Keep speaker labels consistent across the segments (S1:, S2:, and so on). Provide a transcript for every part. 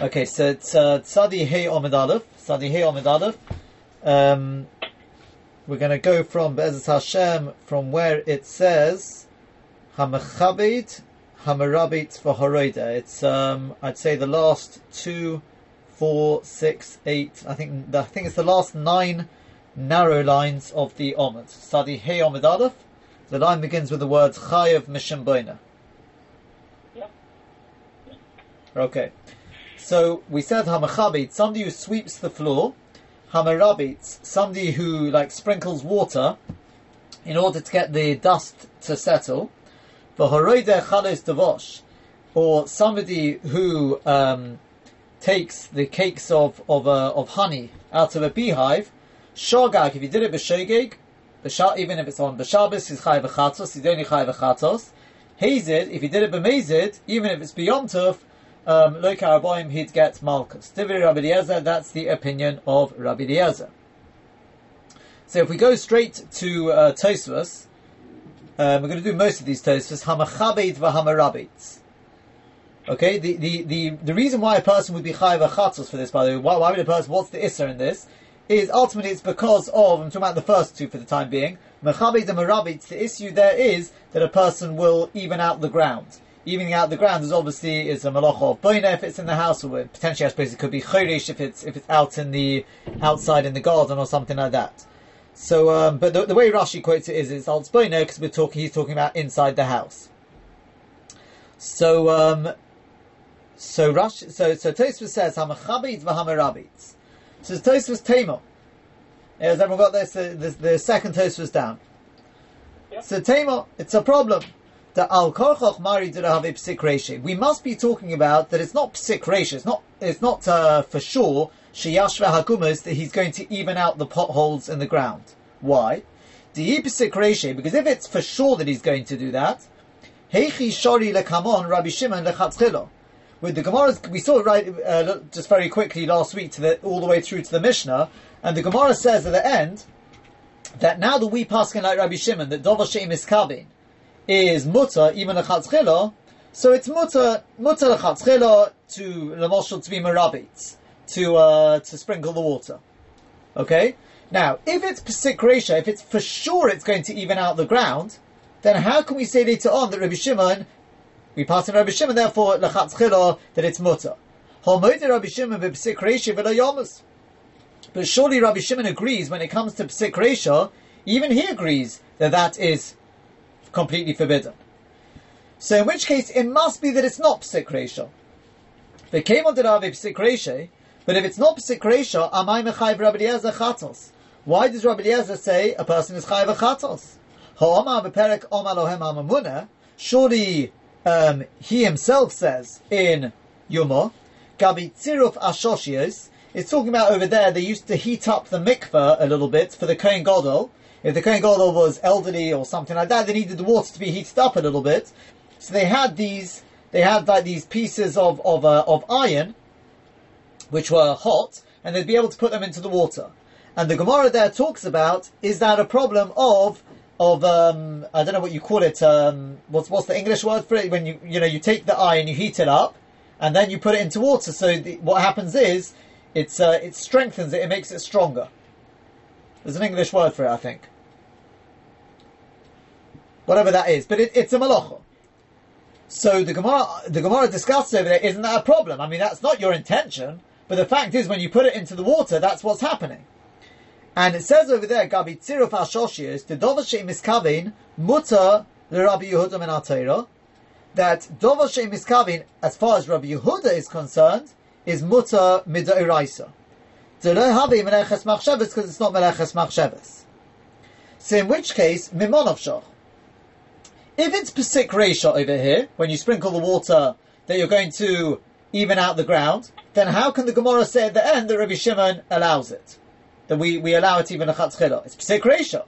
S1: Okay, so it's uh, Tzadi Hey Omid Aleph. Tzadi Hey Omid Aleph. Um, we're going to go from Be'ezet Hashem from where it says Hamachabit Hamarabit for Horoida. It's um, I'd say the last two, four, six, eight. I think I think it's the last nine narrow lines of the Omid. Tzadi Hey Omid Aleph. The line begins with the words Chayav Mishim Boina. Okay. So we said Hamachabit, somebody who sweeps the floor. Hamarabit, somebody who like sprinkles water in order to get the dust to settle. V'horoide chalos devosh, or somebody who um, takes the cakes of of, uh, of honey out of a beehive. Shogag, if you did it b'shogeg, even if it's on b'shabbos, he's chay v'chatzos, he's only chay v'chatzos. Hazed, if you did it b'mezid, even if it's beyond tuf, um, lo karaboim, he'd get malchus. Tivri Rabbi Eliezer, that's the opinion of Rabbi Eliezer. So if we go straight to uh, Tosfos, um, we're going to do most of these Tosfos, hamachabit v'hamarabit. Okay, the, the, the, the reason why a person would be chayiv chatzos for this, by the way, why, why would a person, what's the isser in this, is ultimately it's because of, I'm talking about the first two for the time being, Mechabit and Merabit, the issue there is that a person will even out the ground. Evening out the ground is obviously is a malach of boina if it's in the house, or potentially I suppose it could be chodesh if it's if it's out in the outside in the garden or something like that. So, um, but the, the, way Rashi quotes it is it's al boina because we're talking he's talking about inside the house. So, um, so Rashi, so so Tosfos says hamachabit v'hamarabit. So the Tosfos Tamar. Has everyone got this? The, the, the second Tosfos down.
S2: Yep.
S1: So Tamar, it's a problem. The al korchoch mari psik We must be talking about that it's not psik It's not. It's not uh, for sure sheyashva hakumas that he's going to even out the potholes in the ground. Why? The psik because if it's for sure that he's going to do that, heichi shori lekamon Rabbi Shimon lechatzchilo with the Gemara, we saw it right uh, just very quickly last week to the, all the way through to the Mishnah, and the Gemara says at the end that now that we pass like Rabbi Shimon that Dover Sheim is Kabin is mutter even a chatzchila, so it's mutter mutter a chatzchila to lemoshel to be merabit to uh, to sprinkle the water. Okay. Now, if it's pesik if it's for sure it's going to even out the ground, then how can we say later on that Rabbi Shimon we pass in Rabbi Shimon, therefore, lechatz chilo, that it's. Holmoide Rabbi Shimon But surely Rabbi Shimon agrees when it comes to reisha, even he agrees that that is completely forbidden. So in which case, it must be that it's not psik. They came on Rabbi psik reisha, but if it's not psik am I mechayv Rabbi Eliezer chatos. Why does Rabbi Eliezer say a person is chayv chatos? Ha'omar b'perek omar lohem surely um, he himself says in Yuma, Gabi Tziruf Ashoshios, it's talking about over there, they used to heat up the mikveh a little bit for the Kohen Gadol. If the Kohen Gadol was elderly or something like that, they needed the water to be heated up a little bit. So they had these, they had like these pieces of, of, uh, of iron, which were hot, and they'd be able to put them into the water. And the Gemara there talks about, is that a problem of of um, I don't know what you call it. Um, what's what's the English word for it? When you you know you take the iron, you heat it up, and then you put it into water. So the, what happens is it's uh, it strengthens it. It makes it stronger. There's an English word for it, I think. Whatever that is, but it, it's a malacha. So the Gemara, the Gemara discusses over there, isn't that a problem? I mean, that's not your intention, but the fact is, when you put it into the water, that's what's happening. And it says over there, Gabi Tziruf Ashoshius, the Dover Shem Miskavin, Mutter, the Rabbi Yehuda min Atayra, that Dover Shem Miskavin, as far as Rabbi Yehuda is concerned, is Mutter Midairaisa. So don't have it Meleches Machshavas because it's not Meleches Machshavas. So in which case, Mimonov Shach. If it's Pesik Reisha over here, when you sprinkle the water that you're going to even out the ground, then how can the Gemara say at the end that Rabbi Shimon allows it? that we, we allow it even a chatzchila. It's reisha.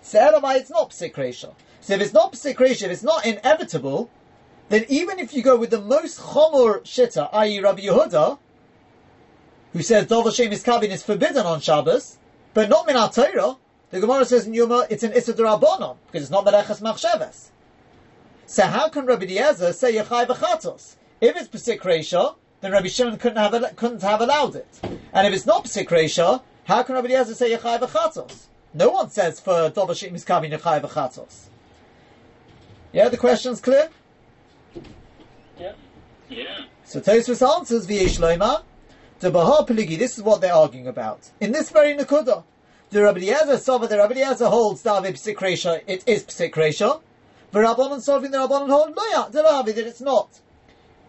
S1: So Elamai, it's not psik reisha. So if it's not psik reisha, if it's not inevitable, then even if you go with the most chomor shitta, i.e. Rabbi Yehuda, who says Dov Hashem is kabin is forbidden on Shabbos, but not min Torah, the Gemara says in Yuma it's an Issa Rabbanon, because it's not Melechas Machshavas. So how can Rabbi Eliezer say Yechai V'chatos? If it's Pesik Reisha, then Rabbi Shimon couldn't have couldn't have allowed it. And if it's not Psik Reisha, how can Rabbi Eliezer say Yechai v'chatos? No one says for Dover Shim is Kavin Yechai v'chatos. Yeah, the question's clear?
S2: Yeah. Yeah.
S1: So Tosfos answers V'yesh Loima, the Bahar Peligi, this is what they're arguing about. In this very Nakuda, the Rabbi Eliezer Sova, the Rabbi Eliezer holds David Psik Reisha, it is Psik Reisha. The Rabbanon solving the Rabbanon hold, no, yeah, that it's not.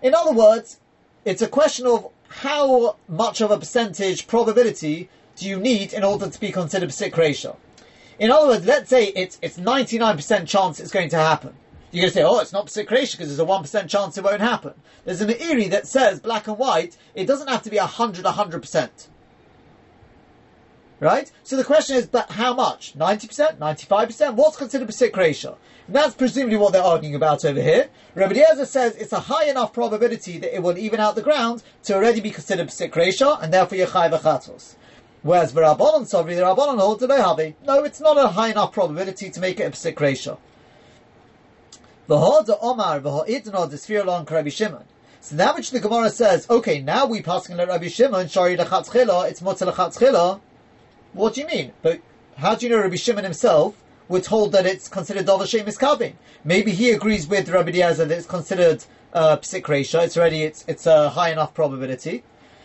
S1: In other words, it's a question of how much of a percentage probability do you need in order to be considered psik ratio? In other words, let's say it's it's 99% chance it's going to happen. You're going to say, oh, it's not ratio because there's a 1% chance it won't happen. There's an Meiri that says, black and white, it doesn't have to be 100, 100%. Right? So the question is, but how much? 90%? 95%? What's considered ratio? And that's presumably what they're arguing about over here. Rabbi Eliezer says it's a high enough probability that it will even out the ground to already be considered ratio, and therefore yechai v'chatos. Whereas the Rabbanon Sovri, the Rabbanon hold to Havi. No, it's not a high enough probability to make it a ratio. V'hod Omar v'ha'idno d'sfir long Rabbi Shimon. So that which the Gemara says, okay, now we pass on Rabbi Shimon, shari lechatzchila, it's motzah lechatzchila. What do you mean? But how do you know Rabbi Shimon himself we're told that it's considered Dova Shem Miskabin. Maybe he agrees with Rabbi Eliezer that it's considered uh, psik. It's already it's it's a high enough probability.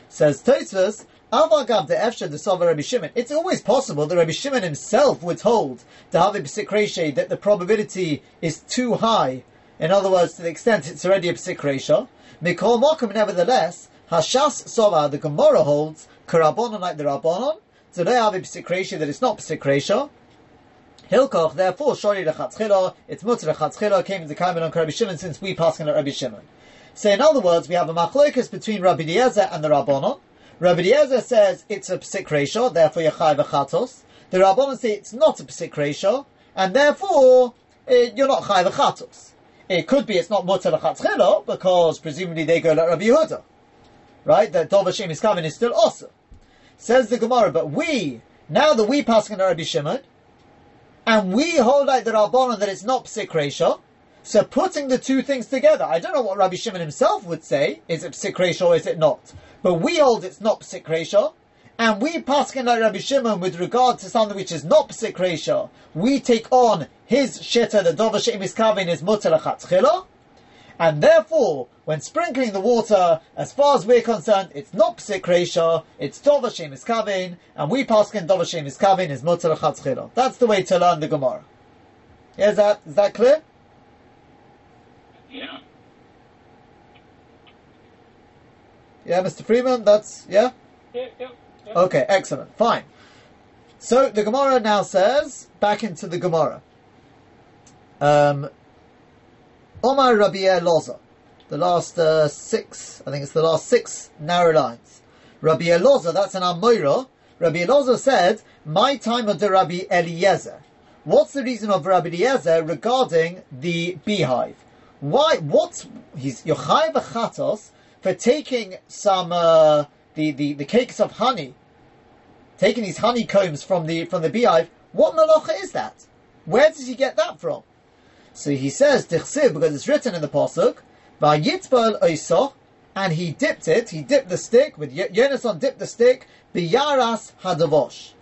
S1: Says Tosfos, It's always possible that Rabbi Shimon himself would hold that the probability is too high. In other words, to the extent it's already a psik ratio. Mikol Mokum, nevertheless, Hashas Sova the Gemara holds Karabonon like the Rabbonon. So they have a psik ratio that it's not psik ratio. Hilkoch, therefore, shori lechatzchila, it's mutter lechatzchila, came into Kaiman on Rabbi Shimon since we pass on Rabbi Shimon. So in other words, we have a machlokas between Rabbi Eliezer and the Rabbanon. Rabbi Eliezer says it's a psik ratio, therefore yachai v'chatos. The Rabbanon say it's not a psik ratio, and therefore it, eh, you're not chai v'chatos. It could be it's not mutter lechatzchila, because presumably they go like Rabbi Yehuda. Right? That Dov Hashem is coming is still awesome. Says the Gemara, but we, now that we pass on Rabbi Shimon, and we hold like the Rabbanon that it's not psik ratio. So putting the two things together, I don't know what Rabbi Shimon himself would say. Is it psik ratio or is it not? But we hold it's not psik ratio. And we pass like Rabbi Shimon with regard to something which is not psik ratio. We take on his shitta, the dover she'im is kavin is mutter and therefore, when sprinkling the water, as far as we're concerned, it's not psik reisha, it's tov Hashem is kavin, and we paskin tov Hashem is kavin is chatzchila. That's the way to learn the Gemara. Is that is that clear?
S2: Yeah.
S1: Yeah, Mr. Freeman, that's
S2: yeah. Yeah, yeah. yeah.
S1: Okay, excellent, fine. So the Gemara now says back into the Gemara. Um, Omar Rabbi Elozor, the last uh, six, I think it's the last six narrow lines. Rabbi Elozor, that's an Amoira. Rabbi Elozor said, my time of the Rabbi Eliezer. What's the reason of Rabbi Eliezer regarding the beehive? Why? What's he's Yochai v'chatos for taking some uh, the, the the cakes of honey, taking these honeycombs from the from the beehive. What malacha is that? Where does he get that from? So he says, because it's written in the Pasuk, Vayitbal Oisoch, and he dipped it, he dipped the stick, with Yonason dipped the stick, Biyaras Hadavosh.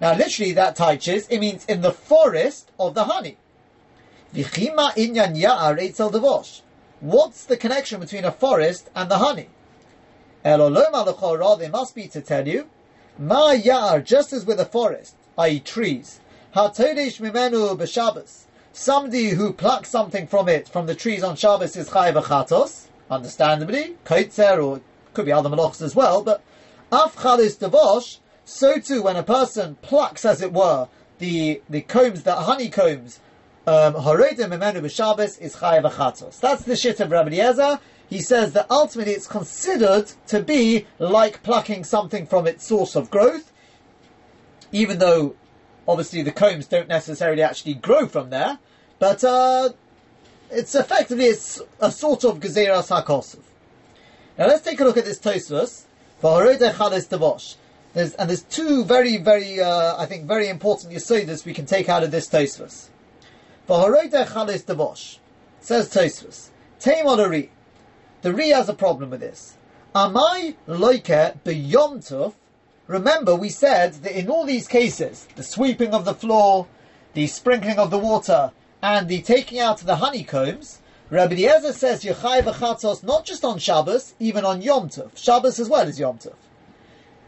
S1: Now literally that touches, it means in the forest of the honey. Vichima inyan ya'ar eitzel devosh. What's the connection between a forest and the honey? Elolom they must be to tell you, Ma ya'ar, just as with a forest, i.e. trees, ha'todesh mimenu b'shabbos, Somebody who plucks something from it, from the trees on Shabbos, is chayiv achatos, understandably, kaitzer, or could be other malachs as well, but af chalis devosh, so too when a person plucks, as it were, the, the combs, the honeycombs, um, Horedim Memenu is Chayav Achatos. That's the shit of Rabbi Eliezer. He says that ultimately it's considered to be like plucking something from its source of growth, even though Obviously, the combs don't necessarily actually grow from there, but uh, it's effectively it's a sort of gezeras hakosov. Now let's take a look at this Tosfos for chalis devosh. There's, and there's two very, very, uh, I think, very important yisodas we can take out of this Tosfos. For Horoida chalis devosh, says Tosfos, Taim on a The Ri has a problem with this. Amai loike beyom tuf. Remember, we said that in all these cases, the sweeping of the floor, the sprinkling of the water, and the taking out of the honeycombs, Rabbi Eliezer says Yechai v'chatzos not just on Shabbos, even on Yom Tov. Shabbos as well as Yom Tov.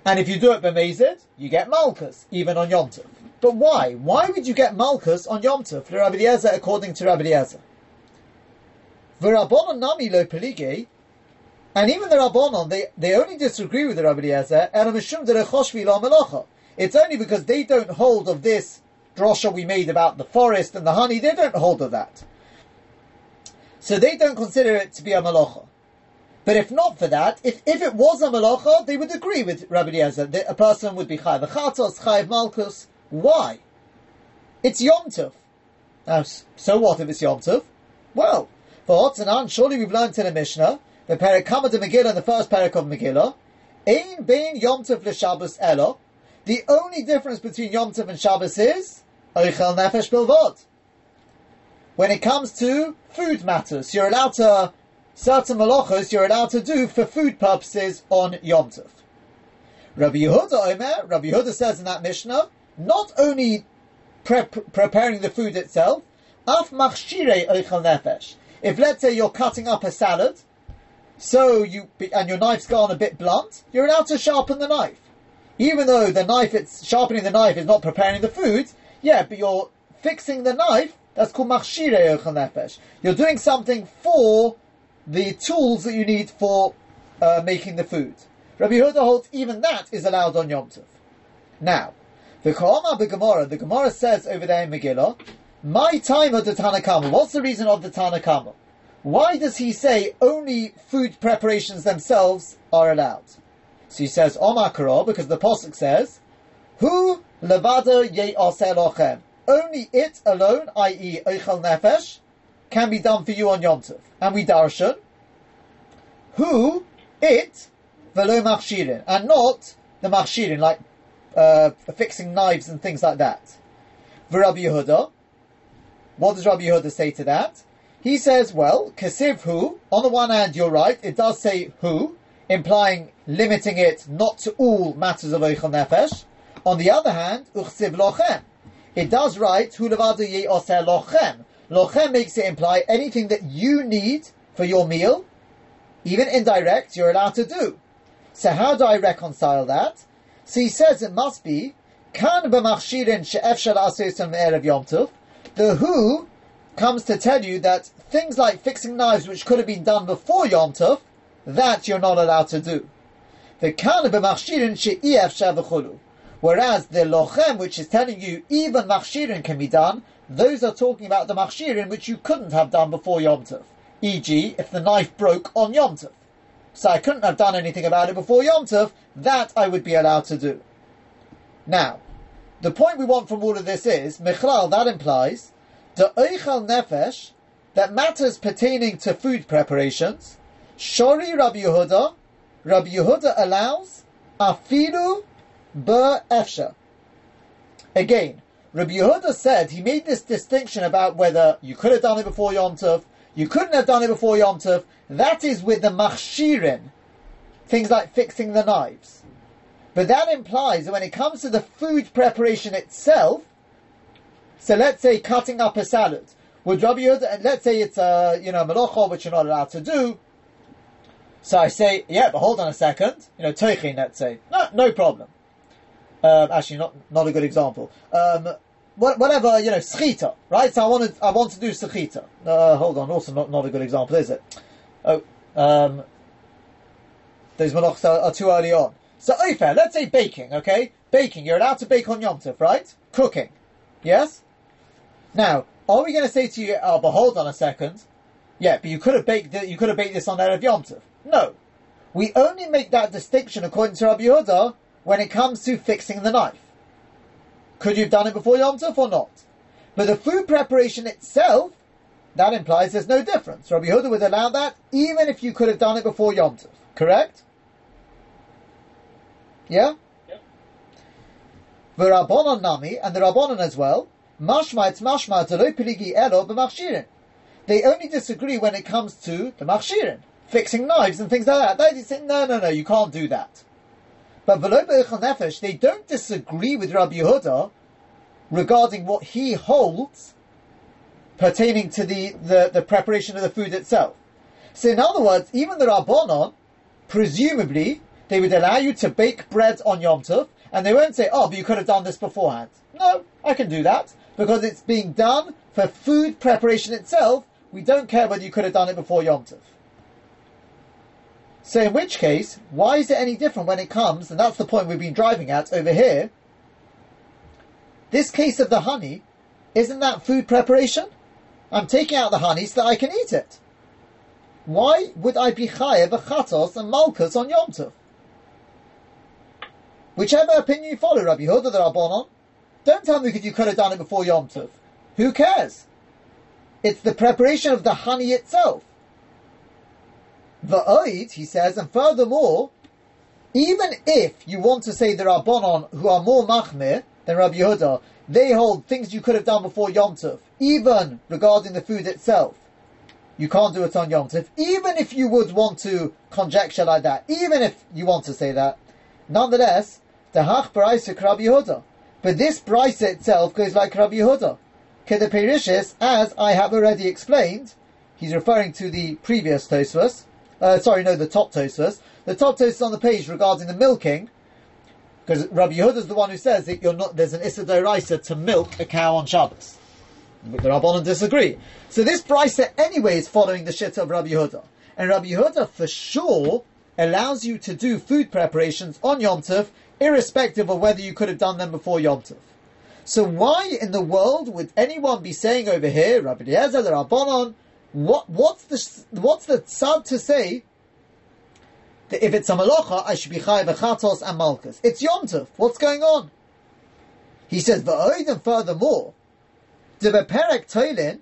S1: And if you do it b'mezid, you get Malchus, even on Yom Tov. But why? Why would you get Malchus on Yom Tov, for Rabbi Eliezer, according to Rabbi Eliezer? V'rabbonon nami lo pelige, and even the Rabbonon, they, they only disagree with the Rabbi Eliezer. It's only because they don't hold of this drosha we made about the forest and the honey, they don't hold of that. So they don't consider it to be a malacha. But if not for that, if, if it was a malacha, they would agree with Rabbi Eliezer a person would be chayiv chatos, chayiv malchus. Why? It's Yom Tov. Now, so what if it's Yom Tov? Well, for Hotzanan, surely we've learned in the Mishnah, the Parakama de Megillah and the first parak of Megillah, Ein bein Yom Tov l'Shabbos elo. The only difference between Yom Tov and Shabbos is Oichel Nefesh Bilvod. When it comes to food matters, you're allowed to certain malachos you're allowed to do for food purposes on Yom Tov. Rabbi Yehuda Omer, Rabbi Yehuda says in that Mishnah, not only pre- preparing the food itself, af nefesh. If let's say you're cutting up a salad, so you and your knife's gone a bit blunt, you're allowed to sharpen the knife. Even though the knife, it's sharpening the knife is not preparing the food, yeah, but you're fixing the knife. That's called machshire oichel nefesh. You're doing something for the tools that you need for uh, making the food. Rabbi Yehuda holds even that is allowed on Yom Tov. Now, the Ka'ama the Gemara, the Gemara says over there in Megillah, my time of the Tanakama. What's the reason of the Tanakama? Why does he say only food preparations themselves are allowed? So he says Omar Karo because the Pasuk says, Hu levada ye. Only it alone, i.e. Eichel Nefesh, can be done for you on Yom Tov. And we darshan, who, it, velo machshirin, and not the machshirin, like uh, fixing knives and things like that. Rabbi Yehuda, what does Rabbi Yehuda say to that? He says, well, kasiv who, on the one hand you're right, it does say who, implying limiting it not to all matters of Eichel Nefesh. On the other hand, uchsiv lochem. It does write, hu levadu ye oseh lochem. Lochem makes it imply anything that you need for your meal, even indirect, you're allowed to do. So how do I reconcile that? So he says it must be kan yom tov. The who comes to tell you that things like fixing knives, which could have been done before yom tov, that you're not allowed to do. The kan b'machshirin. Whereas the lochem, which is telling you even machshirin can be done, those are talking about the machshirin which you couldn't have done before Yom Tov. E.g., if the knife broke on Yom Tov. So I couldn't have done anything about it before Yom Tov, that I would be allowed to do. Now, the point we want from all of this is, Michlal, that implies, the Eichel Nefesh, that matters pertaining to food preparations, Shori Rabbi Yehuda, Rabbi Yehuda allows, Afilu Ber Efsha. Again, Rabbi Yehuda said he made this distinction about whether you could have done it before Yom Tov, you couldn't have done it before Yom Tov. That is with the machshirin, things like fixing the knives. But that implies that when it comes to the food preparation itself, so let's say cutting up a salad, would Rabbi Yehuda, let's say it's a you know melocha which you're not allowed to do. So I say, yeah, but hold on a second, you know, toichin, let's say, no, no problem. Um, actually, not not a good example. Um, whatever you know, schita, right? So I want to I want to do schita. Uh, hold on, also not, not a good example, is it? Oh, um, those malachs are, are, too early on. So ofer, let's say baking, okay? Baking, you're allowed to bake on Yom Tov, right? Cooking, yes. Now, are we going to say to you, oh, but hold on a second, yeah, but you could have baked you could have baked this on Erev Yom Tov. No, we only make that distinction according to Rabbi Yehuda when it comes to fixing the knife. Could you have done it before Yom Tov or not? But the food preparation itself, that implies there's no difference. Rabbi Yehuda would allow that even if you could have done it before Yom Tov. Correct? Yeah? The Rabbanon Nami, and the Rabbanon as well, mashma it's mashma peligi elo b'machshirin. They only disagree when it comes to the machshirin. fixing knives and things like that. They say, no, no, no, you can't do that. But B'echel Nefesh, they don't disagree with Rabbi Yehuda regarding what he holds pertaining to the, the, the preparation of the food itself. So in other words, even the Rabbanon, presumably, they would allow you to bake bread on Yom Tov, and they won't say, oh, but you could have done this beforehand. No, I can do that, because it's being done for food preparation itself. We don't care whether you could have done it before Yom Tov. So in which case, why is it any different when it comes, and that's the point we've been driving at over here, this case of the honey, isn't that food preparation? I'm taking out the honey so that I can eat it. Why would I be chayev chatos and malchus on Yom Tov? Whichever opinion you follow, Rabbi Yehuda the Rabbanon, don't tell me because you could have done it before Yom Tov. Who cares? It's the preparation of the honey itself. The oid, he says, and furthermore, even if you want to say there are Rabbanon who are more machmir than Rabbi Yehuda, they hold things you could have done before Yom Tov, even regarding the food itself. You can't do it on Yom Tov, even if you would want to conjecture like that, even if you want to say that. Nonetheless, the Hach Braisa Rabbi Yehuda. But this Braisa itself goes like Rabbi Yehuda. Keda Perishis, as I have already explained, he's referring to the previous Tosfos, uh, sorry, no, the top Tosfos. The top Tosfos on the page regarding the milking, because Rabbi Yehuda is the one who says that you're not, there's an Issa to milk a cow on Shabbos. But the Rabbanon disagree. So this Brisa anyway is following the shit of Rabbi Yehuda. And Rabbi Yehuda for sure allows you to do food preparations on Yom Tov, irrespective of whether you could have done them before Yom Tov. So why in the world would anyone be saying over here, Rabbi Eliezer, the Rabbanon, what, what's the, what's the tzad to say if it's a malacha, I should be chayiv chatos and malchus? It's Yom Tov. What's going on? He says, v'oiden furthermore, the Perek Toilin,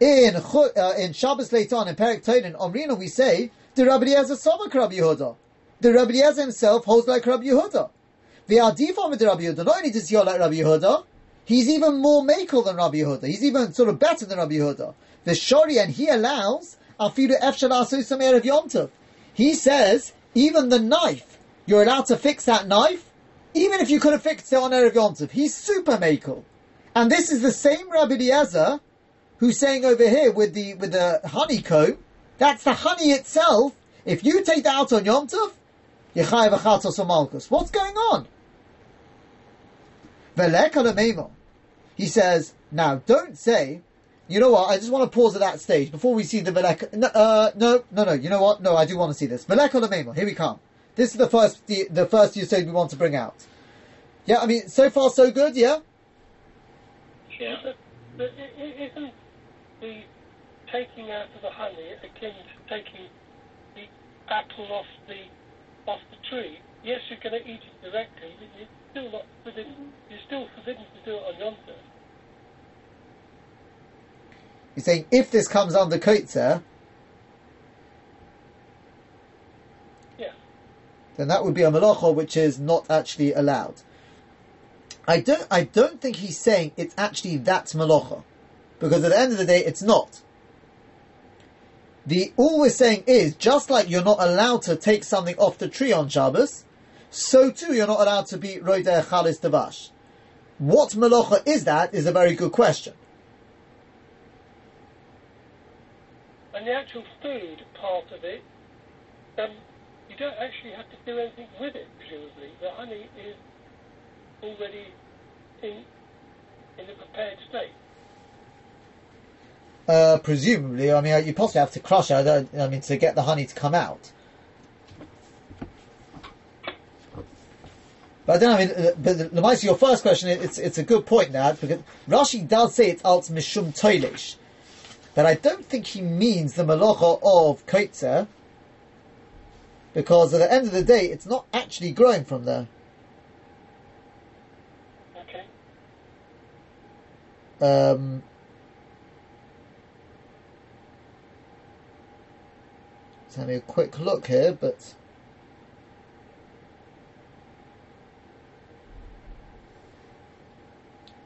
S1: in, uh, in Shabbos later on, in Perek Toilin, Omrina, we say, the Rabbi Eliezer Savak Rabbi Yehuda. The Rabbi Eliezer himself holds like Rabbi Yehuda. The Adifah with the Rabbi Yehuda, not only does he hold like Rabbi Yehuda, he's even more makel than Rabbi Yehuda. He's even sort of better than Rabbi Yehuda. The Shori, and he allows Afidu Efshal Asu of Yom Tov. He says, even the knife, you're allowed to fix that knife, even if you could have fixed it on Erev Yom Tov. He's super makel. And this is the same Rabbi Eliezer who's saying over here with the with the honeycomb, that's the honey itself. If you take that out on Yom Tov, Yechayev Achatos Malchus. What's going on? He says, now don't say, you know what, I just want to pause at that stage before we see the Velek. No, uh, no, no, no, you know what? No, I do want to see this. Velek here we come. This is the first, the, the first you said we want to bring out. Yeah, I mean, so far so good, yeah?
S2: Yeah. But, but isn't the taking out of the honey akin to taking the apple off the off the tree? Yes, you're going to eat it directly, but you're still not forbidden. You're still forbidden to do it on Yom Tov.
S1: You're saying if this comes under Kotzer,
S2: yeah.
S1: then that would be a malacha which is not actually allowed. I don't, I don't think he's saying it's actually that malacha. Because at the end of the day, it's not. The, all we're saying is, just like you're not allowed to take something off the tree on Shabbos, so too you're not allowed to be roideh chalis devash. What malacha is that is a very good question.
S2: And the actual food part of it, um, you don't actually have to do anything with it, presumably. The honey is already in in a prepared state?
S1: Uh, presumably, I mean, you possibly have to crush it. I mean, to get the honey to come out. But I don't know. I mean, uh, the, your first question, it's it's a good point now because Rashi does say it's alt mishum toilish, but I don't think he means the malacha of kotzer, because at the end of the day, it's not actually growing from there. Um, let's have a quick look here, but.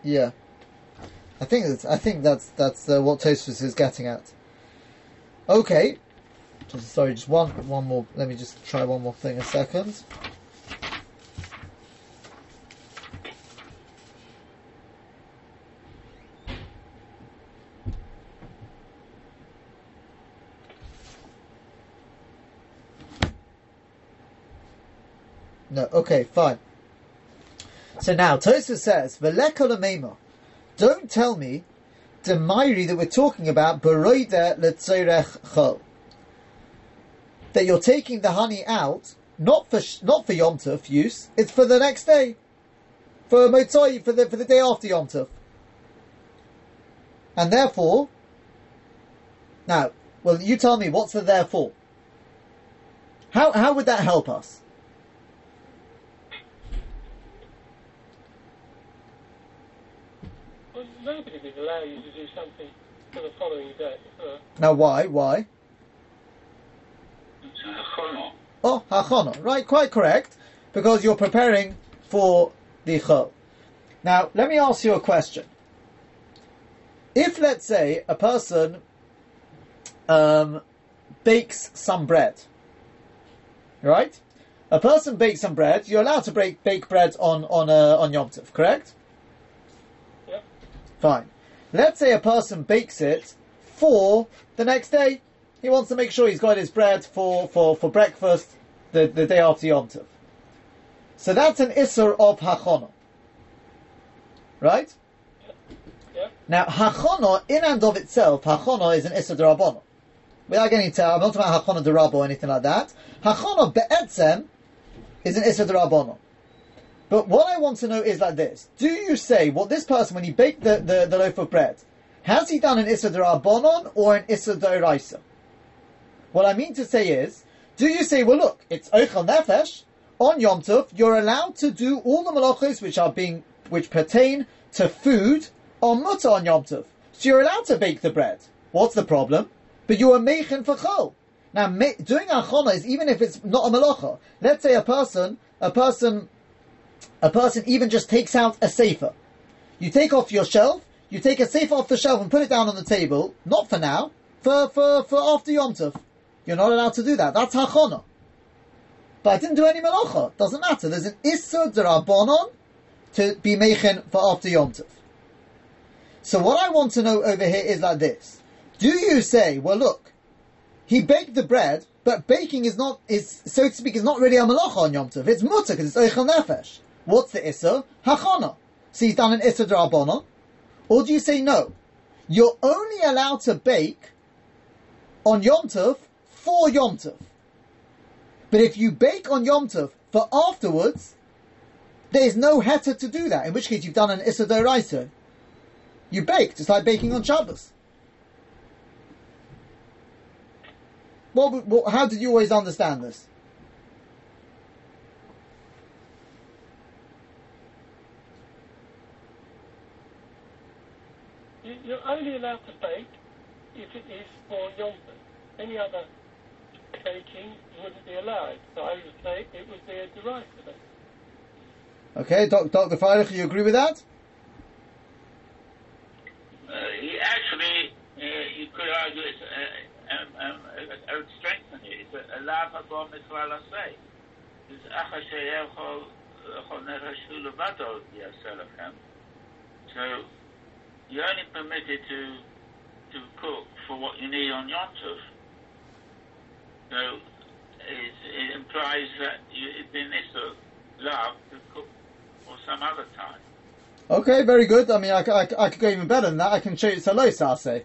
S1: Yeah, I think that's I think that's that's uh, what Tosfos is getting at. Okay, Just, sorry, just one, one more. Let me just try one more thing a second. No, okay, fine. So now, Tosa says, V'lekol Don't tell me the Mairi that we're talking about, Baroida letzorech chol. That you're taking the honey out, not for, not for Yom Tov use, it's for the next day. For Motzoi, for the, for the day after Yom Tov. And therefore, now, well, you tell me, what's the therefore? How, how would that help us?
S2: Well, nobody would allow you to do something for the following day. Uh,
S1: Now, why? Why?
S3: It's a chono.
S1: Oh, hachana. Right, quite correct. Because you're preparing for the chol. Now, let me ask you a question. If, let's say, a person um, bakes some bread, right? A person bakes some bread. You're allowed to bake, bake bread on on uh, on Yom Tov, correct? Fine. Let's say a person bakes it for the next day. He wants to make sure he's got his bread for, for, for breakfast the, the day after Yom Tov. So that's an Isser of Hachana. Right?
S2: Yep.
S1: Now, Hachana, in and of itself, Hachana is an Isser Derabana. Without getting into, I'm not talking about Hachana Derabba or anything like that. Hachana Be'etzem is an Isser Derabana. But what I want to know is like this. Do you say, what this person, when he baked the, the, the loaf of bread, has he done an Issa Darabonon or an Issa Doraisa? What I mean to say is, do you say, well look, it's Oichel Nefesh, on Yom Tov, you're allowed to do all the malachos which are being, which pertain to food on Mutter on Yom Tov. So you're allowed to bake the bread. What's the problem? But you are meichen for chol. Now, doing achona is even if it's not a malacha. Let's say a person, a person a person even just takes out a safer. You take off your shelf, you take a safer off the shelf and put it down on the table, not for now, for, for, for after Yom Tov. You're not allowed to do that. That's hachana. But I didn't do any malacha. Doesn't matter. There's an issa derabonon to be mechen for after Yom Tov. So what I want to know over here is like this. Do you say, well look, he baked the bread, but baking is not, is, so to speak, is not really a malacha on Yom Tov. It's mutter, because it's oichel nefesh. What's the issa? Hachana. So he's done an issa drabona. Or do you say no? You're only allowed to bake on Yom Tov for Yom Tov. But if you bake on Yom Tov for afterwards, there is no heter to do that. In which case you've done an issa doraisa. You baked. It's like baking on Shabbos. How did you always understand this?
S2: You- You're only allowed to bake if it is for Yom Tov. Any other baking wouldn't be allowed. So I would say it would be a derived then.
S1: Okay, Doc- Dr. Feirich, you agree with that?
S3: Uh, he actually, uh, you could argue it's, uh, um, um, I would strengthen it. It's a, a lav hagom mitzvah say. It's achasheyev chol chol nerashu levado yaselachem. So you're only permitted to to cook for what you need on Yom Tov. So it, it implies that you, it'd be nicer love to cook for some other time.
S1: Okay, very good. I mean, I, I, I could go even better than that. I can show you Salos, I'll say.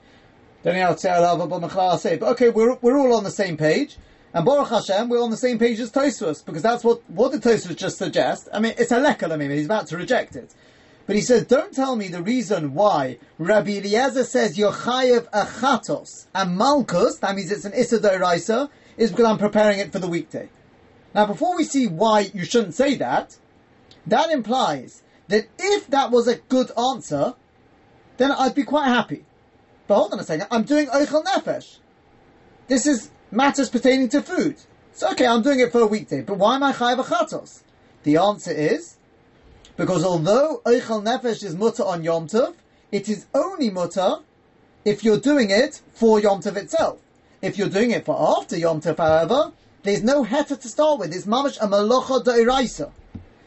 S1: But okay, we're, we're all on the same page. And Baruch Hashem, we're on the same page as Tosfos, because that's what, what did Tosfos just suggest? I mean, it's a lekal, I mean, he's about to reject it. But he says, don't tell me the reason why Rabbi Eliezer says you're chayev achatos and malchus, that means it's an issa is because I'm preparing it for the weekday. Now, before we see why you shouldn't say that, that implies that if that was a good answer, then I'd be quite happy. But hold on a second, I'm doing Eichel Nefesh. This is matters pertaining to food. So okay, I'm doing it for a weekday, but why am I Chayav Achatos? The answer is, because although Eichel Nefesh is mutter on Yom Tov, it is only mutter if you're doing it for Yom Tov itself. If you're doing it for after Yom Tov, however, there's no heter to start with. It's mamash a malacha da'iraisa.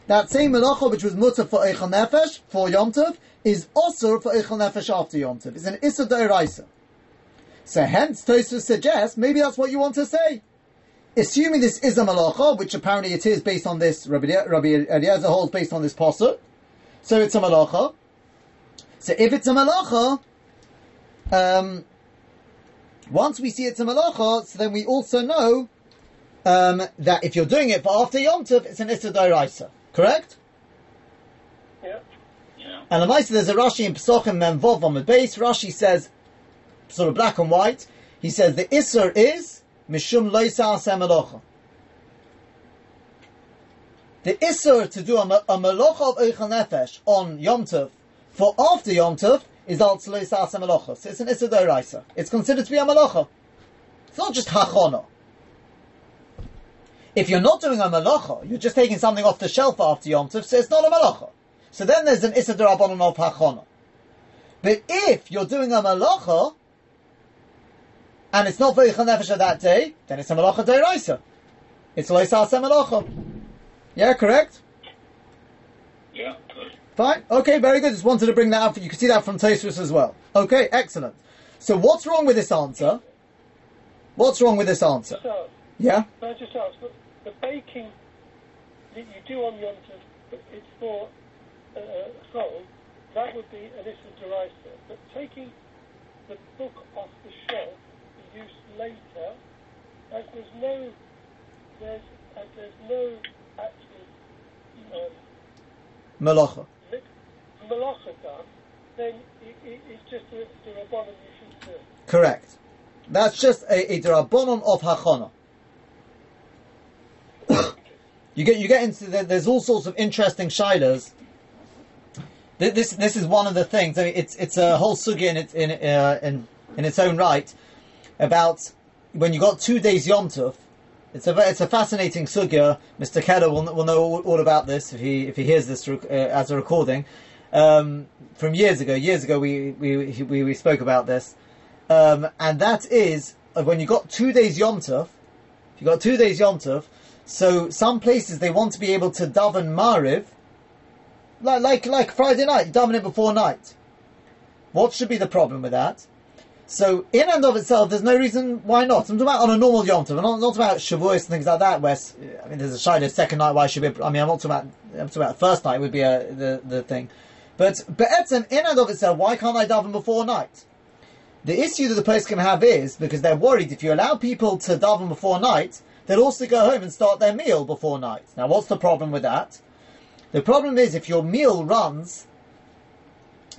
S1: That same malacha which was mutter for Eichel Nefesh, for Yom Tov, is also for Eichel Nefesh after Yom Tov. It's an Issa da'iraisa. So hence, Tosfos suggests, maybe that's what you want to say. Assuming this is a malacha, which apparently it is based on this, Rabbi, Rabbi Eliezer holds based on this posuk, so it's a malacha. So if it's a malacha, um, once we see it's a malacha, so then we also know um, that if you're doing it for after Yom Tov, it's an Issa Doraisa. Correct?
S2: Yeah.
S3: Yeah.
S1: And the there's a Rashi in Pesachim Memvov on the base. Rashi says, sort of black and white, he says the Isser is Mishum Loisa Asem The Isser to do a, a Melocha of Eichel Nefesh on Yom Tov for after Yom Tov is Al Loisa Asem So it's an Isser Doraisa. It's considered to be a Melocha. It's not just Hachona. If you're not doing a malacha, you're just taking something off the shelf after Yom Tov, so it's not a malacha. So then there's an Issa Darabanan of Hachona. But if you're doing a malacha, and it's not Veichel Nefesh of that day, then it's a malacha Deiraisa. It's a Loisa malacha. Yeah, correct?
S3: Yeah. Good.
S1: Fine. Okay, very good. Just wanted to bring that up. You can see that from Tosfos as well. Okay, excellent. So what's wrong with this answer? What's wrong with this answer?
S2: So,
S1: Yeah?
S2: can I just ask, the, baking that you do on Yom Tov, it's for uh, Chol, that would be an Issa Deraisa. But taking the book off the shelf use later, as there's no, there's, as there's no actual um,
S1: Malacha.
S2: lit- malacha done, then it, it, it's just a, the you should do.
S1: Correct. That's just a, a of hachana. you get you get into the, there's all sorts of interesting shilas. This this is one of the things. I mean, it's it's a whole sugi in its in uh, in in its own right about when you got two days yom tov. It's a it's a fascinating sugya. Mr. Keller will, will know all, about this if he if he hears this uh, as a recording um, from years ago. Years ago, we we we, we spoke about this, um, and that is uh, when you got two days yom tov. You got two days yom tov, so some places they want to be able to daven mariv, like like like Friday night, daven it before night. What should be the problem with that? So in and of itself, there's no reason why not. I'm talking about on a normal Yom Tov, I'm not, not about Shavuos and things like that. Where I mean, there's a Shiloh second night. Why should be? I mean, I'm not talking about. I'm talking about first night would be a, the the thing. But etzem in and of itself, why can't I daven before night? The issue that the place can have is because they're worried if you allow people to daven before night, they'll also go home and start their meal before night. Now, what's the problem with that? The problem is if your meal runs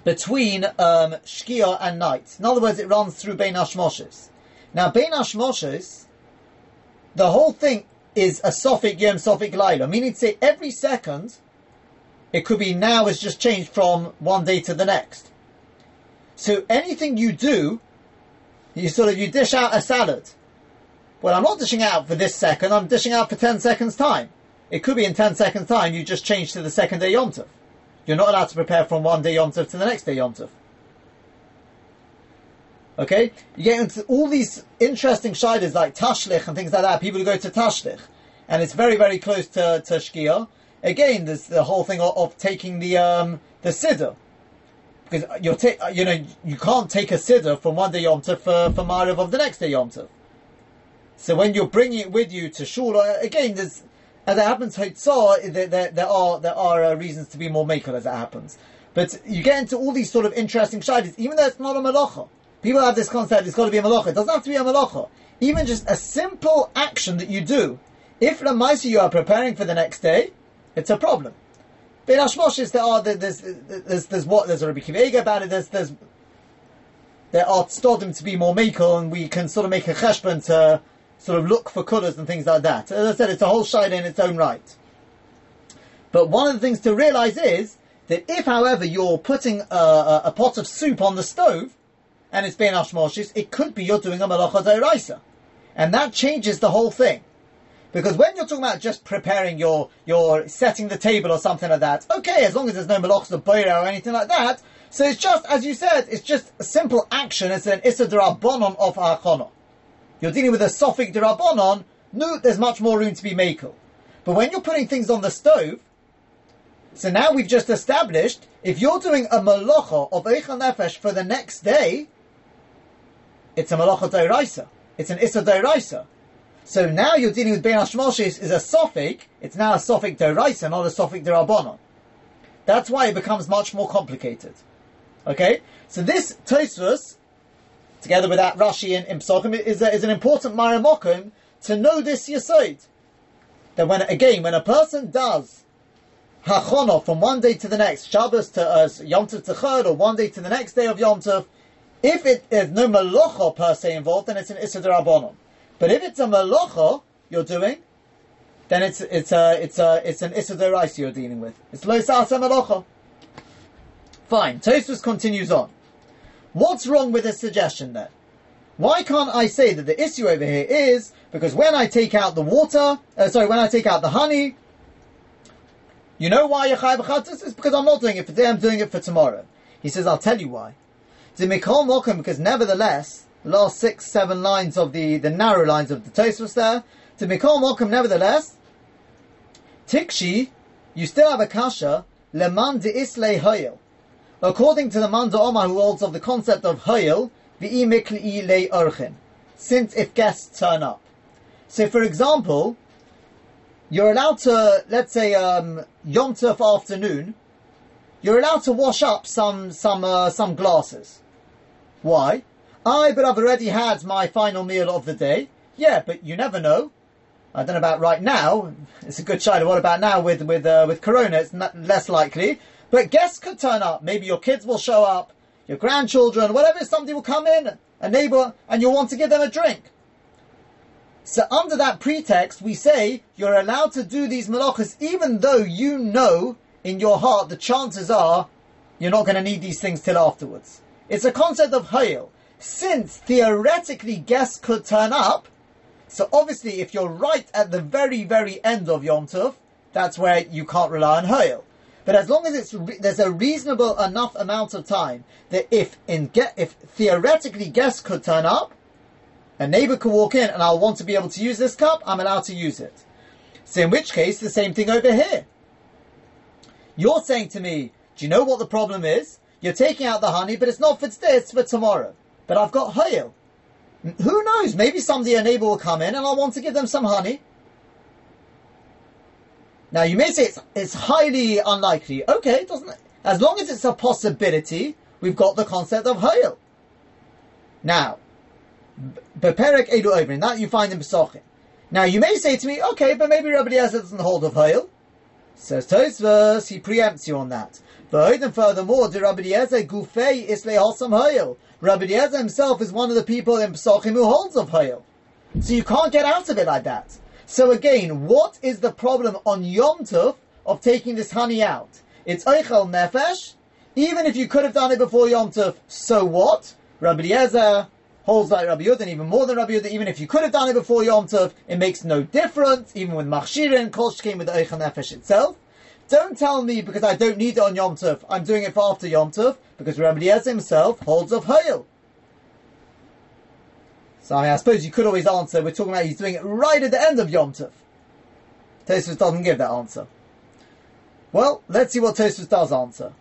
S1: between um, Shkia and night. In other words, it runs through Bein Hashmoshes. Now, Bein Hashmoshes, the whole thing is a Sophic Yom Sophic Laila, meaning to say every second, it could be now has just changed from one day to the next. So anything you do, you sort of, you dish out a salad. Well, I'm not dishing out for this second, I'm dishing out for 10 seconds time. It could be in 10 seconds time you just change to the second day Yom Tov. You're not allowed to prepare from one day Yom Tov to the next day Yom Tov. Okay? You get into all these interesting shidas like Tashlich and things like that. People who go to Tashlich. And it's very, very close to, to Shkia. Again, there's the whole thing of, of taking the, um, the Siddur. Because you're ta- you know, you can't take a Siddur from one day Yom Tov for, for Mariv of the next day Yom Tov. So when you're bringing it with you to shul, uh, again, there's as it happens, Hotzah, there, there, there are there are uh, reasons to be more makel as it happens. But you get into all these sort of interesting shidas, even though it's not a malacha. People have this concept, it's got to be a malacha. It doesn't have to be a malacha. Even just a simple action that you do, if Lamaisi you are preparing for the next day, it's a problem. But in Hashmoshes, there are, there's, there's, there's what, there's a Rabbi Kivega about it, there's, there's, there are stodim to be more makel, and we can sort of make a cheshbon to sort of look for colours and things like that. As I said, it's a whole shayla in its own right. But one of the things to realise is that if, however, you're putting a, a, a pot of soup on the stove, and it's being hashmoshes, it could be you're doing a malacha deiraisa. And that changes the whole thing. Because when you're talking about just preparing your, your setting the table or something like that, okay, as long as there's no malachas of boira or anything like that, so it's just, as you said, it's just a simple action, it's an issa bonon of our achana. You're dealing with a sophic derabonon, no, there's much more room to be makel. But when you're putting things on the stove, so now we've just established, if you're doing a malacha of Eichel Nefesh for the next day, it's a malacha doiraisa. It's an issa doiraisa. So now you're dealing with Ben Hashmoshes is a sophic, it's now a sophic doiraisa, not a sophic derabonon. That's why it becomes much more complicated. Okay? So this Tosfos, together with that Rashi in, in Psochim, is, is an important Maramokum to know this Yesod. That when, again, when a person does Hachono from one day to the next, Shabbos to uh, Yom Tov to Chod, or one day to the next day of Yom Tov, if it is no Malocha per se involved, then it's an Issa Darabonon. But if it's a Malocha you're doing, then it's it's a it's a it's an Issa Daraisa you're dealing with. It's Lo Sasa Malocha. Fine. Tosfos continues on. What's wrong with this suggestion then? Why can't I say that the issue over here is because when I take out the water, uh, sorry, when I take out the honey, you know why you're chayav It's because I'm not doing it for today, I'm doing it for tomorrow. He says, I'll tell you why. Because nevertheless, the last six, seven lines of the, the narrow lines of the Tosfos there, Dimikol mokum, nevertheless, Tikshi, you still have a kasha, leman de isle hoyel. According to the Manda Omar who holds of the concept of hoyel, since if guests turn up. So for example, you're allowed to, let's say, um, Yom Tov afternoon, you're allowed to wash up some, some, uh, some glasses. Why? I, but I've already had my final meal of the day. Yeah, but you never know. I don't know about right now. It's a good shot. What about now with with uh, with Corona? It's not, less likely. But guests could turn up. Maybe your kids will show up, your grandchildren, whatever. Somebody will come in, a neighbour, and you'll want to give them a drink. So under that pretext, we say you're allowed to do these malachas even though you know in your heart the chances are you're not going to need these things till afterwards. It's a concept of hayil. Since theoretically guests could turn up, so obviously if you're right at the very, very end of Yom Tov, that's where you can't rely on hayil. But as long as it's re- there's a reasonable enough amount of time that if in get if theoretically guests could turn up, a neighbor could walk in and I'll want to be able to use this cup, I'm allowed to use it. So in which case, the same thing over here. You're saying to me, do you know what the problem is? You're taking out the honey, but it's not for today, it's for tomorrow. But I've got hayil. Who knows? Maybe someday a neighbor will come in and I'll want to give them some honey. Now you may say it's, it's highly unlikely. Okay, doesn't it? As long as it's a possibility, we've got the concept of hayil. Now, Beperek Edu Oivrin, that you find in Pesachim. Now you may say to me, okay, but maybe Rabbi Eliezer doesn't hold of hayil. Says Tosfos, he preempts you on that. But even furthermore, the Rabbi Eliezer Gufei Islay Hosam Hayil. Rabbi Eliezer himself is one of the people in Pesachim who holds of hayil. So you can't get out of it like that. So again, what is the problem on Yom Tov of taking this honey out? It's Eichel Nefesh. Even if you could have done it before Yom Tov, so what? Rabbi Eliezer holds like Rabbi Yehuda, even more than Rabbi Yehuda. Even if you could have done it before Yom Tov, it makes no difference. Even with Machshirin, Kol came with the Eichel Nefesh itself. Don't tell me because I don't need it on Yom Tov. I'm doing it for after Yom Tov because Rabbi Eliezer himself holds of Hayil. So I, mean, I suppose you could always answer. We're talking about he's doing it right at the end of Yom Tov. Tosfos doesn't give that answer. Well, let's see what Tosfos does answer.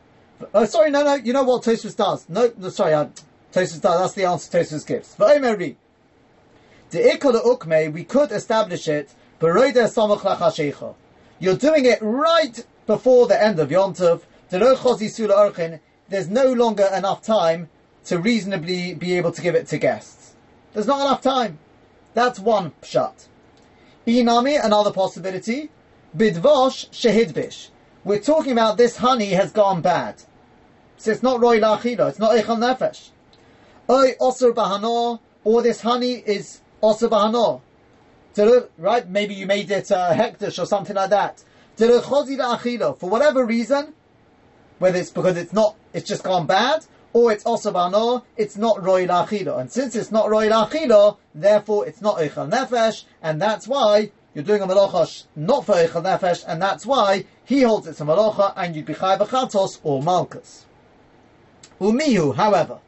S1: Oh, sorry, no, no. You know what Tosfos does? No, no sorry. I, Tosfos does. That's the answer Tosfos gives. V'omeri. The ikol ukme, we could establish it. You're doing it right before the end of Yom Tov. There's no longer enough time to reasonably be able to give it to guests. There's not enough time. That's one pshat. Inami, another possibility. Bidvosh shehidbish. We're talking about this honey has gone bad. So it's not roy lachilo, it's not echel nefesh. Oy osur bahano, or this honey is osur bahano. Right? Maybe you made it uh, hektish or something like that. For whatever reason, whether it's because it's not, it's just gone bad, or it's also bano, it's not roy lachilo. And since it's not roy lachilo, therefore it's not eichel nefesh, and that's why you're doing a malacha not for eichel nefesh, and that's why he holds it's a malacha, and you'd be chay b'chatos or malchus. Umihu, however,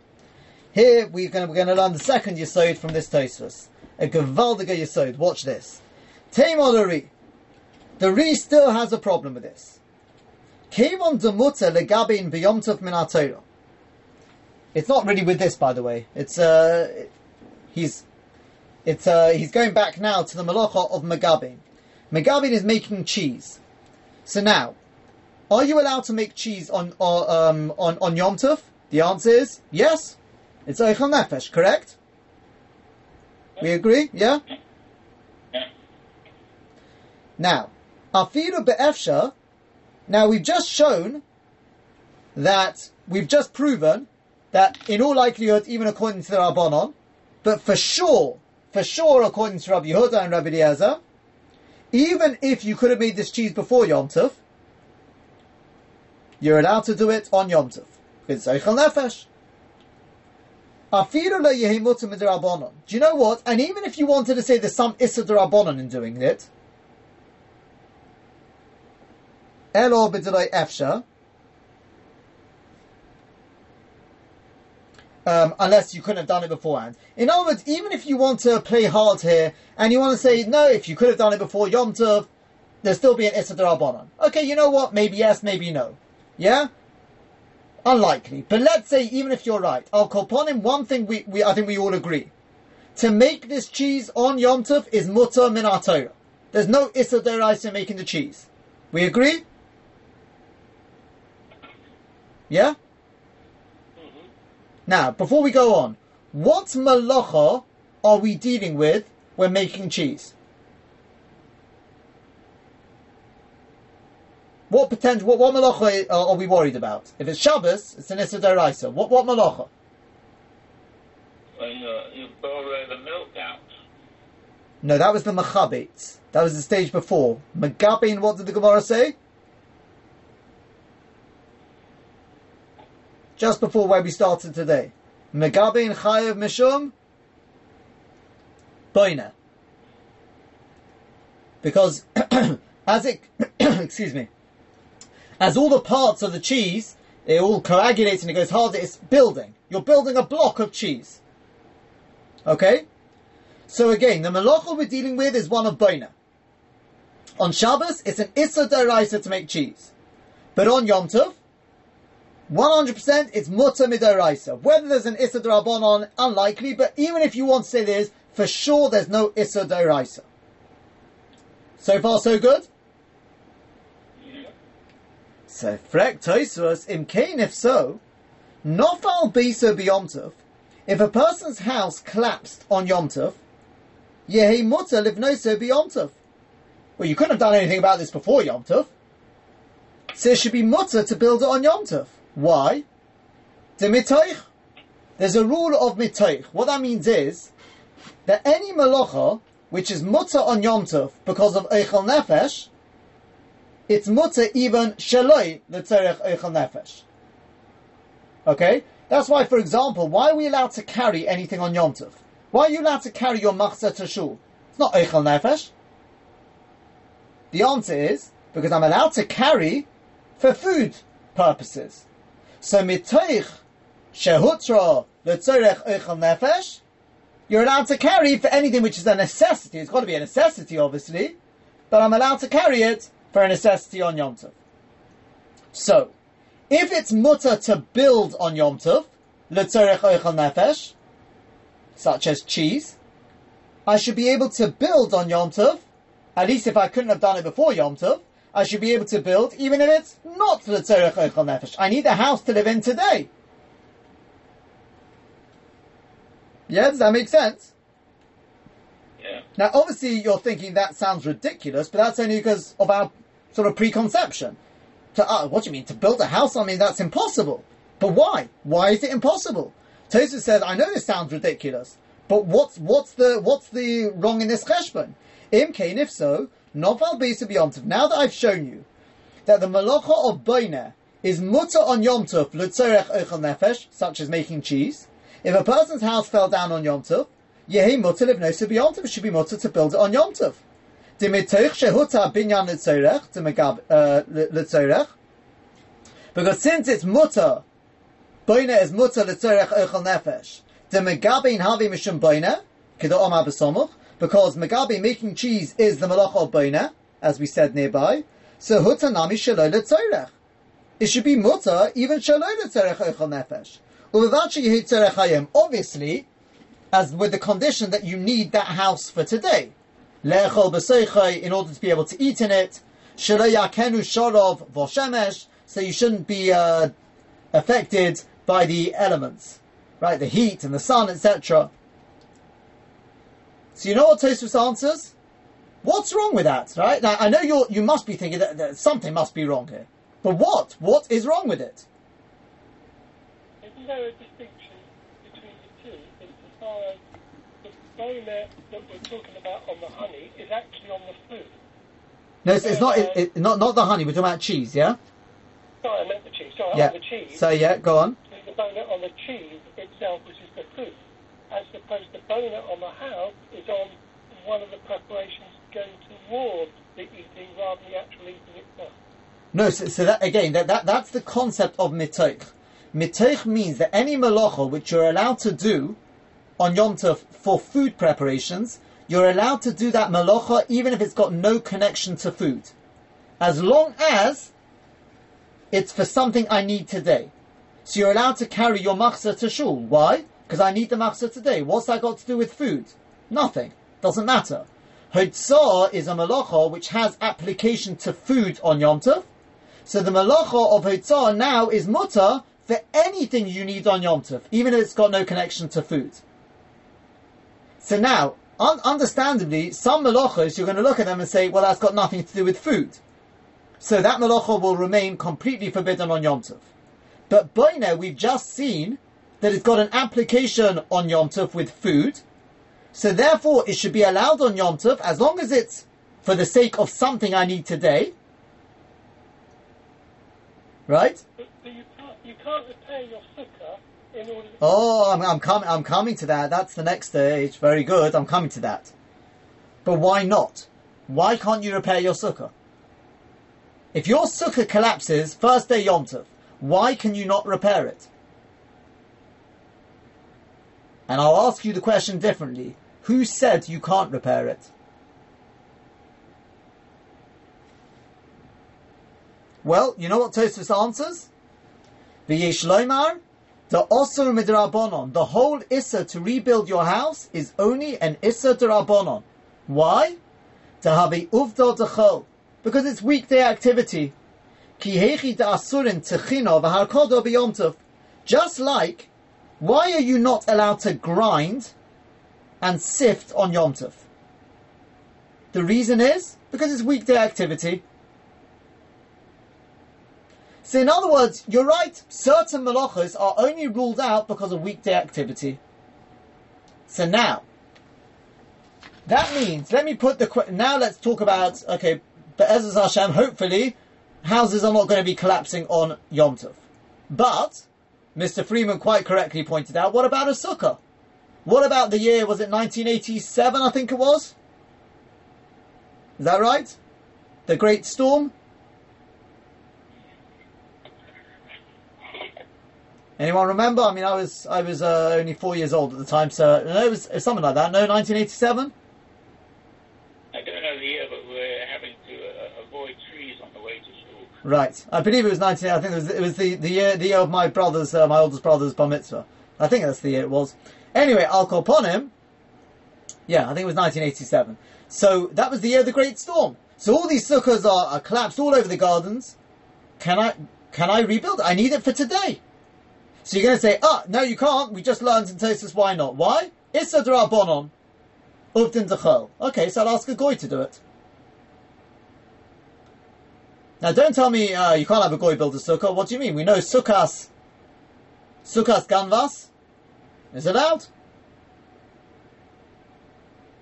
S1: here we're going, to, we're going to learn the second yisod from this Tosfos. a gewaldige yesod. Watch this. Tamar the Ri still has a problem with this. Kevon demuta legabin biyomtov min. It's not really with this, by the way. It's uh, he's it's uh, he's going back now to the malacha of Megabin. Megabin is making cheese. So now, are you allowed to make cheese on on um, on, on Yom Tov? The answer is yes. It's Eichel Nefesh, correct? We agree, yeah? Now, Afiru Be'efsha, now we've just shown that, we've just proven that in all likelihood, even according to the Rabbanon, but for sure, for sure according to Rabbi Yehuda and Rabbi Eliezer, even if you could have made this cheese before Yom Tov, you're allowed to do it on Yom Tov. Do you know what? And even if you wanted to say there's some issa derabanan in doing it, um, unless you couldn't have done it beforehand. In other words, even if you want to play hard here and you want to say no, if you could have done it before Yom Tov, there'll still be an issa derabanan. Okay, you know what? Maybe yes, maybe no. Yeah. Unlikely. But let's say, even if you're right, I'll call him one thing we, we I think we all agree. To make this cheese on Yom Tov is mutter min Torah. There's no Issa Deraisa making the cheese. We agree? Yeah? Now, before we go on, what malacha are we dealing with when making cheese? What potential? What, what malacha are, are we worried about? If it's Shabbos, it's an Issa Deraisa. What what malacha?
S3: When uh, you, you boil uh, the milk out.
S1: No, that was the Machabit. That was the stage before. Megabin, what did the Gemara say? Just before where we started today. Megabin Chayev Mishum Boina. Because as it excuse me, as all the parts of the cheese, it all coagulates and it goes harder, it's building. You're building a block of cheese. Okay? So again, the malacha we're dealing with is one of boina. On Shabbos, it's an issa deraisa to make cheese. But on Yom Tov, 100% it's mutter midoraisa. Whether there's an issa derabanan, unlikely, but even if you want to say there is, for sure there's no issa deraisa. So far so good? So, frek toisus im kain if so, nofal bisa Beyomtov, if a person's house collapsed on Yom Tov, yehi mutter livnoso b'yom tov. Well, you couldn't have done anything about this before Yom Tov. So it should be mutter to build it on Yom. Why? The mitoich. There's a rule of mitoich. What that means is that any malacha which is mutter on Yom Tov because of eichel nefesh, it's mutter even shaloi l'tzerech eichel nefesh. Okay? That's why, for example, why are we allowed to carry anything on Yom Tov? Why are you allowed to carry your machzah to shul? It's not eichel nefesh. The answer is because I'm allowed to carry for food purposes. So mitoich shehutra l'tzorech eichel nefesh, you're allowed to carry for anything which is a necessity. It's got to be a necessity, obviously, but I'm allowed to carry it for a necessity on Yom Tov. So, if it's mutter to build on Yom Tov, l'tzorech eichel nefesh, such as cheese, I should be able to build on Yom Tov, at least if I couldn't have done it before Yom Tov, I should be able to build even if it's not for the l'tzorech eichel nefesh. I need a house to live in today. Yeah, does that make sense?
S3: Yeah.
S1: Now, obviously, you're thinking that sounds ridiculous, but that's only because of our sort of preconception. To uh, what do you mean to build a house? I mean that's impossible. But why? Why is it impossible? Tosfos says, I know this sounds ridiculous, but what's what's the what's the wrong in this cheshbon? Im if so, noval bisa b'yomtov. Now that I've shown you that the malacha of boina is mutter on yom tov l'tzorech eichel nefesh, such as making cheese. If a person's house fell down on yom tov, yehi mutter livnosa b'yom tov. It should be mutter to build it on yom tov. Dimitoich shehuta binyan l'tzorech to megab uh, l'tzorech. Because since it's mutter, boina is mutter l'tzorech eichel nefesh. The megabin havi mishum boina. Kida Omar B'Somuch, because Megabi making cheese is the Malach of Boina, as we said nearby. So Hutanami Shaloi Letzorech. It should be mutter even Shaloi Letzorech Eichel Nefesh. Obviously, as with the condition that you need that house for today. Le'echol B'Seichai, in order to be able to eat in it. Shaloi Yakenu Shorov Voshemesh, so you shouldn't be uh, affected by the elements, right? The heat and the sun, etc. So you know what Tosfos answers? What's wrong with that, right? Now I know you you must be thinking that, that something must be wrong here, but what? What is wrong with it?
S2: Isn't there a distinction between the two insofar as the boner that we're talking about on the honey is actually on the food?
S1: No, it's, it's not it, it, not not the honey. We're talking about cheese, yeah.
S2: Sorry, I meant the cheese. Sorry,
S1: Yeah.
S2: on the cheese.
S1: So yeah, go on.
S2: the boner on the cheese itself, which is the food, as opposed to boner on the house is on one of the preparations going towards the eating rather than the actual eating itself.
S1: No, so, so that again, that, that that's the concept of mitoich. Mitoich means that any malacha which you're allowed to do on Yom Tov for food preparations, you're allowed to do that malacha even if it's got no connection to food, as long as it's for something I need today. So you're allowed to carry your machzah to shul. Why? Because I need the machzah today. What's that got to do with food? Nothing. Doesn't matter. Hotzah is a malacha which has application to food on Yom Tov. So the malacha of Hotzah now is mutter for anything you need on Yom Tov, even if it's got no connection to food. So now, un- understandably, some malachas you're going to look at them and say, well, that's got nothing to do with food. So that malacha will remain completely forbidden on Yom Tov. But by now, we've just seen that it's got an application on Yom Tov with food. So therefore, it should be allowed on Yom Tov as long as it's for the sake of something I need today. Right?
S2: But, but you can't you can't repair your sukkah in order to
S1: Oh, I'm, I'm coming. I'm coming to that. That's the next stage. Very good. I'm coming to that. But why not? Why can't you repair your sukkah? If your sukkah collapses first day Yom Tov, why can you not repair it? And I'll ask you the question differently. Who said you can't repair it? Well, you know what Tosfos answers? V'yesh loymar, the osur midrabanon, the whole issa to rebuild your house is only an issa drabanon. Why? To have a uvda dechol, because it's weekday activity. Ki da'asurin techino v'harkodo b'yomtov. Just like, why are you not allowed to grind and sift on Yom Tov? The reason is because it's weekday activity. So in other words, you're right, certain malachas are only ruled out because of weekday activity. So now, that means, let me put the, now let's talk about, okay, but Hashem, hopefully, houses are not going to be collapsing on Yom Tov. But, Mr. Freeman quite correctly pointed out, what about a sukkah? What about the year, was it 1987, I think it was? Is that right? The Great Storm? Anyone remember? I mean, I was I was uh, only four years old at the time, so it was, it was something like that. No, 1987.
S3: I don't know the year, but we're having to uh, avoid trees on the way to school.
S1: Right, I believe it was 19. I think it was it was the, the year the year of my brother's uh, my oldest brother's bar mitzvah. I think that's the year it was. Anyway, upon him. Yeah, I think it was 1987. So that was the year of the great storm. So all these sukkahs are, are collapsed all over the gardens. Can I can I rebuild? I need it for today. So you're going to say, ah, no, you can't. We just learned in Tosfos why not? Why? Issa bonon, uvdin dechol. Okay, so I'll ask a goy to do it. Now, don't tell me uh, you can't have a goy build a sukkah. What do you mean? We know sukkahs, sukkahs ganvas is it allowed.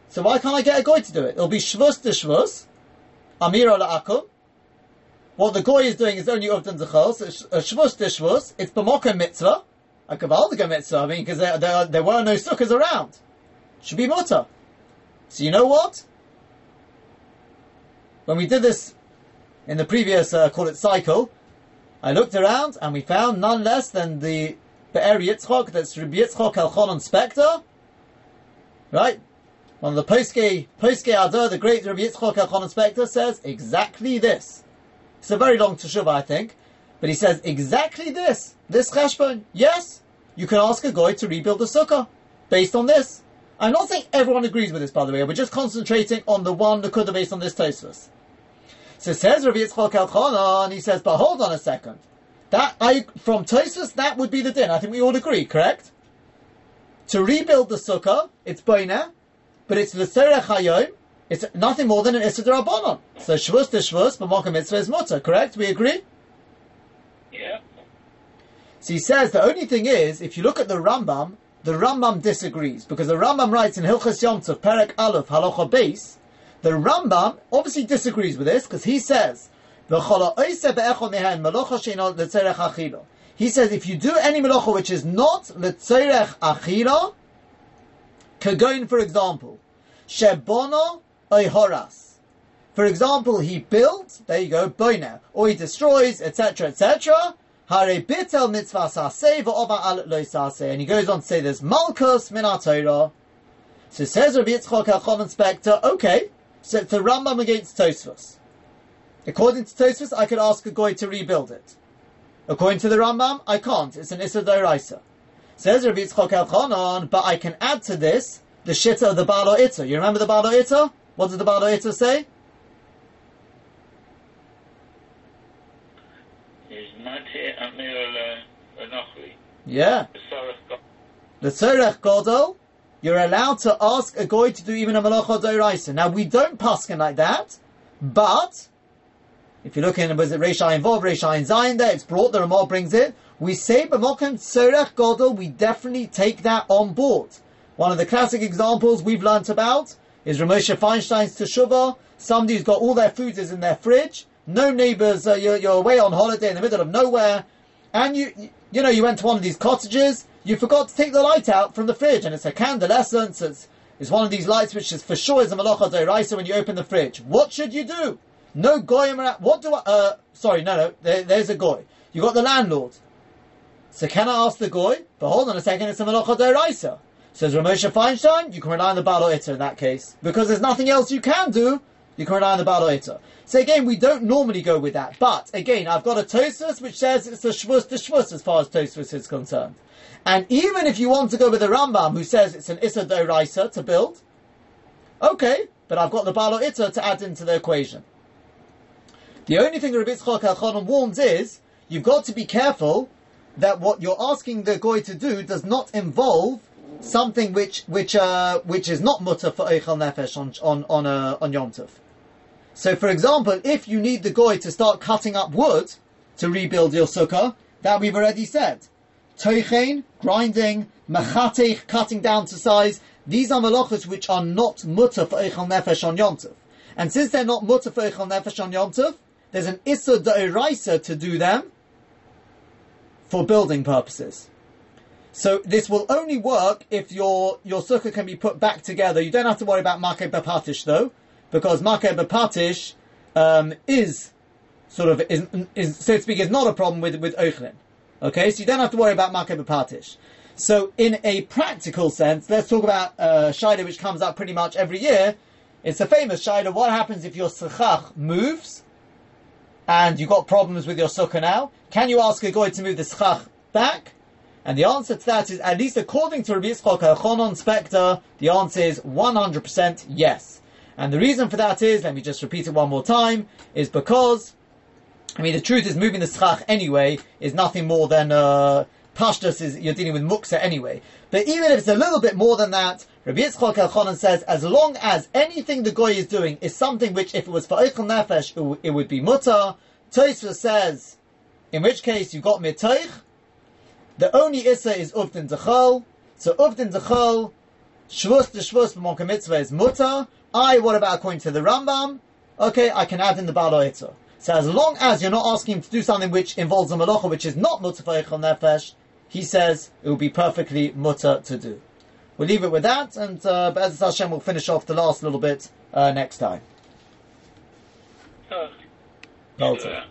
S1: So why can't I get a goy to do it? It'll be shvus to shvus, amira la'akum. What the goy is doing is only uvdan zechol, so uh, shvus to shvus. It's b'mokem mitzvah, a kavaldiga mitzvah. I mean, because there, there, there were no sukkahs around. Should be mutter. So you know what? When we did this in the previous, uh, call it cycle, I looked around and we found none less than the Be'er Yitzchok, that's Rabbi Yitzchok Elchonon Spector, right? one of the Poske, Poske Adar, the great Rabbi Yitzchok Elchanan Spector says exactly this. It's a very long teshuvah, I think, but he says exactly this. This cheshbon. Yes, you can ask a guy to rebuild the sukkah based on this. I'm not saying everyone agrees with this, by the way. We're just concentrating on the one that could have based on this Tosfos. So says Rabbi Yitzchok Elchanan, he says, but hold on a second. That I from Tosfos, that would be the din. I think we all agree, correct? To rebuild the sukkah, it's boina, but it's l'serech hayom. It's nothing more than an issa rabbanon. So shvus to shvus, but mocha mitzvah is mutter. Correct? We agree.
S2: Yeah.
S1: So he says the only thing is, if you look at the Rambam, the Rambam disagrees because the Rambam writes in Hilchas Yom Tov, Perek Aleph, Halacha Beis. The Rambam obviously disagrees with this because he says he says if you do any melacha which is not letzerech achila, kagoin for example, shebono oihoras. For example, he built, there you go, boina, or he destroys, etc., etc. Hare bitel mitzvah saseh v'ova alet lo. And he goes on to say there's malchus min. So says Rabbi Yitzchok Elchanan Spector, okay, so it's the Rambam against Tosfos. According to Tosfos, I could ask a goy to rebuild it. According to the Rambam, I can't. It's an Issa Doraisa. Says Rabbi Yitzchok Elchanan, but I can add to this the shitta of the Balo Itta. You remember the Balo Itta? What does the Balo Itta say?
S3: Is Mate Amir Anochri.
S1: Yeah.
S3: The Sarach God.
S1: The Tzorech Godol, you're allowed to ask a goy to do even a Malacha Doraisa. Now, we don't paskin like that, but if you look in, was it Reisha involved, Reisha in Zion there, it's brought, the Ramal brings it. We say B'mokem Tzorech Godol, we definitely take that on board. One of the classic examples we've learnt about is Ramosha Feinstein's Teshuvah. Somebody who's got all their food is in their fridge, no neighbours, uh, you're, you're away on holiday in the middle of nowhere, and you, you know, you went to one of these cottages, you forgot to take the light out from the fridge, and it's a candlescence, it's, it's one of these lights which is for sure is a malacha deraisa when you open the fridge. What should you do? No goyim around. What do I, uh, sorry, no, no, there, there's a goy. You got the landlord. So can I ask the goy? But hold on a second, it's a malacha deraisa. Says Ramosha Feinstein, you can rely on the Itter in that case. Because there's nothing else you can do, you can rely on the Itter. So again, we don't normally go with that. But again, I've got a Tosfos which says it's a Shvus to Shvus as far as Tosfos is concerned. And even if you want to go with the Rambam who says it's an Issa Doraisa to build, okay, but I've got the Balo Itter to add into the equation. The only thing Rabbi Yitzchak warns is, you've got to be careful that what you're asking the Goy to do does not involve something which which uh, which is not mutter for Eichel Nefesh on on on uh, on Yom Tov. So, for example, if you need the goy to start cutting up wood to rebuild your sukkah, that we've already said. Toichein, grinding, machatech, cutting down to size. These are malachas which are not mutter for Eichel Nefesh on Yom Tov. And since they're not mutter for Eichel Nefesh on Yom Tov, there's an Issa Da'iraisa to do them for building purposes. So this will only work if your your sukkah can be put back together. You don't have to worry about Makeh Bapatish though, because Makeh Bapatish um, is sort of is, is so to speak is not a problem with with Eichlin. Okay, so you don't have to worry about Makeh Bapatish. So in a practical sense, let's talk about uh, Shida, which comes up pretty much every year. It's a famous Shida. What happens if your Sechach moves and you've got problems with your sukkah now? Can you ask a goy to move the Sechach back? And the answer to that is, at least according to Rabbi Yitzchok Elchanan Spector, the answer is 100% yes. And the reason for that is, let me just repeat it one more time, is because, I mean, the truth is moving the schach anyway is nothing more than, uh, pashtus is, you're dealing with muksa anyway. But even if it's a little bit more than that, Rabbi Yitzchok Elchanan says, as long as anything the goy is doing is something which, if it was for Eichel Nefesh, it, w- it would be mutter. Tosfos says, in which case you got mitoich, the only Issa is Uvdin Dechol. So Uvdin Dechol, Shvus to Shvus b'Monka Mitzvah is Mutter. I, what about according to the Rambam? Okay, I can add in the Balo Itta. So as long as you're not asking him to do something which involves a malacha which is not Mutter for Eichel Nefesh, he says it will be perfectly Mutter to do. We'll leave it with that, and uh, Be'ez Hashem will finish off the last little bit uh, next time. Baltimore.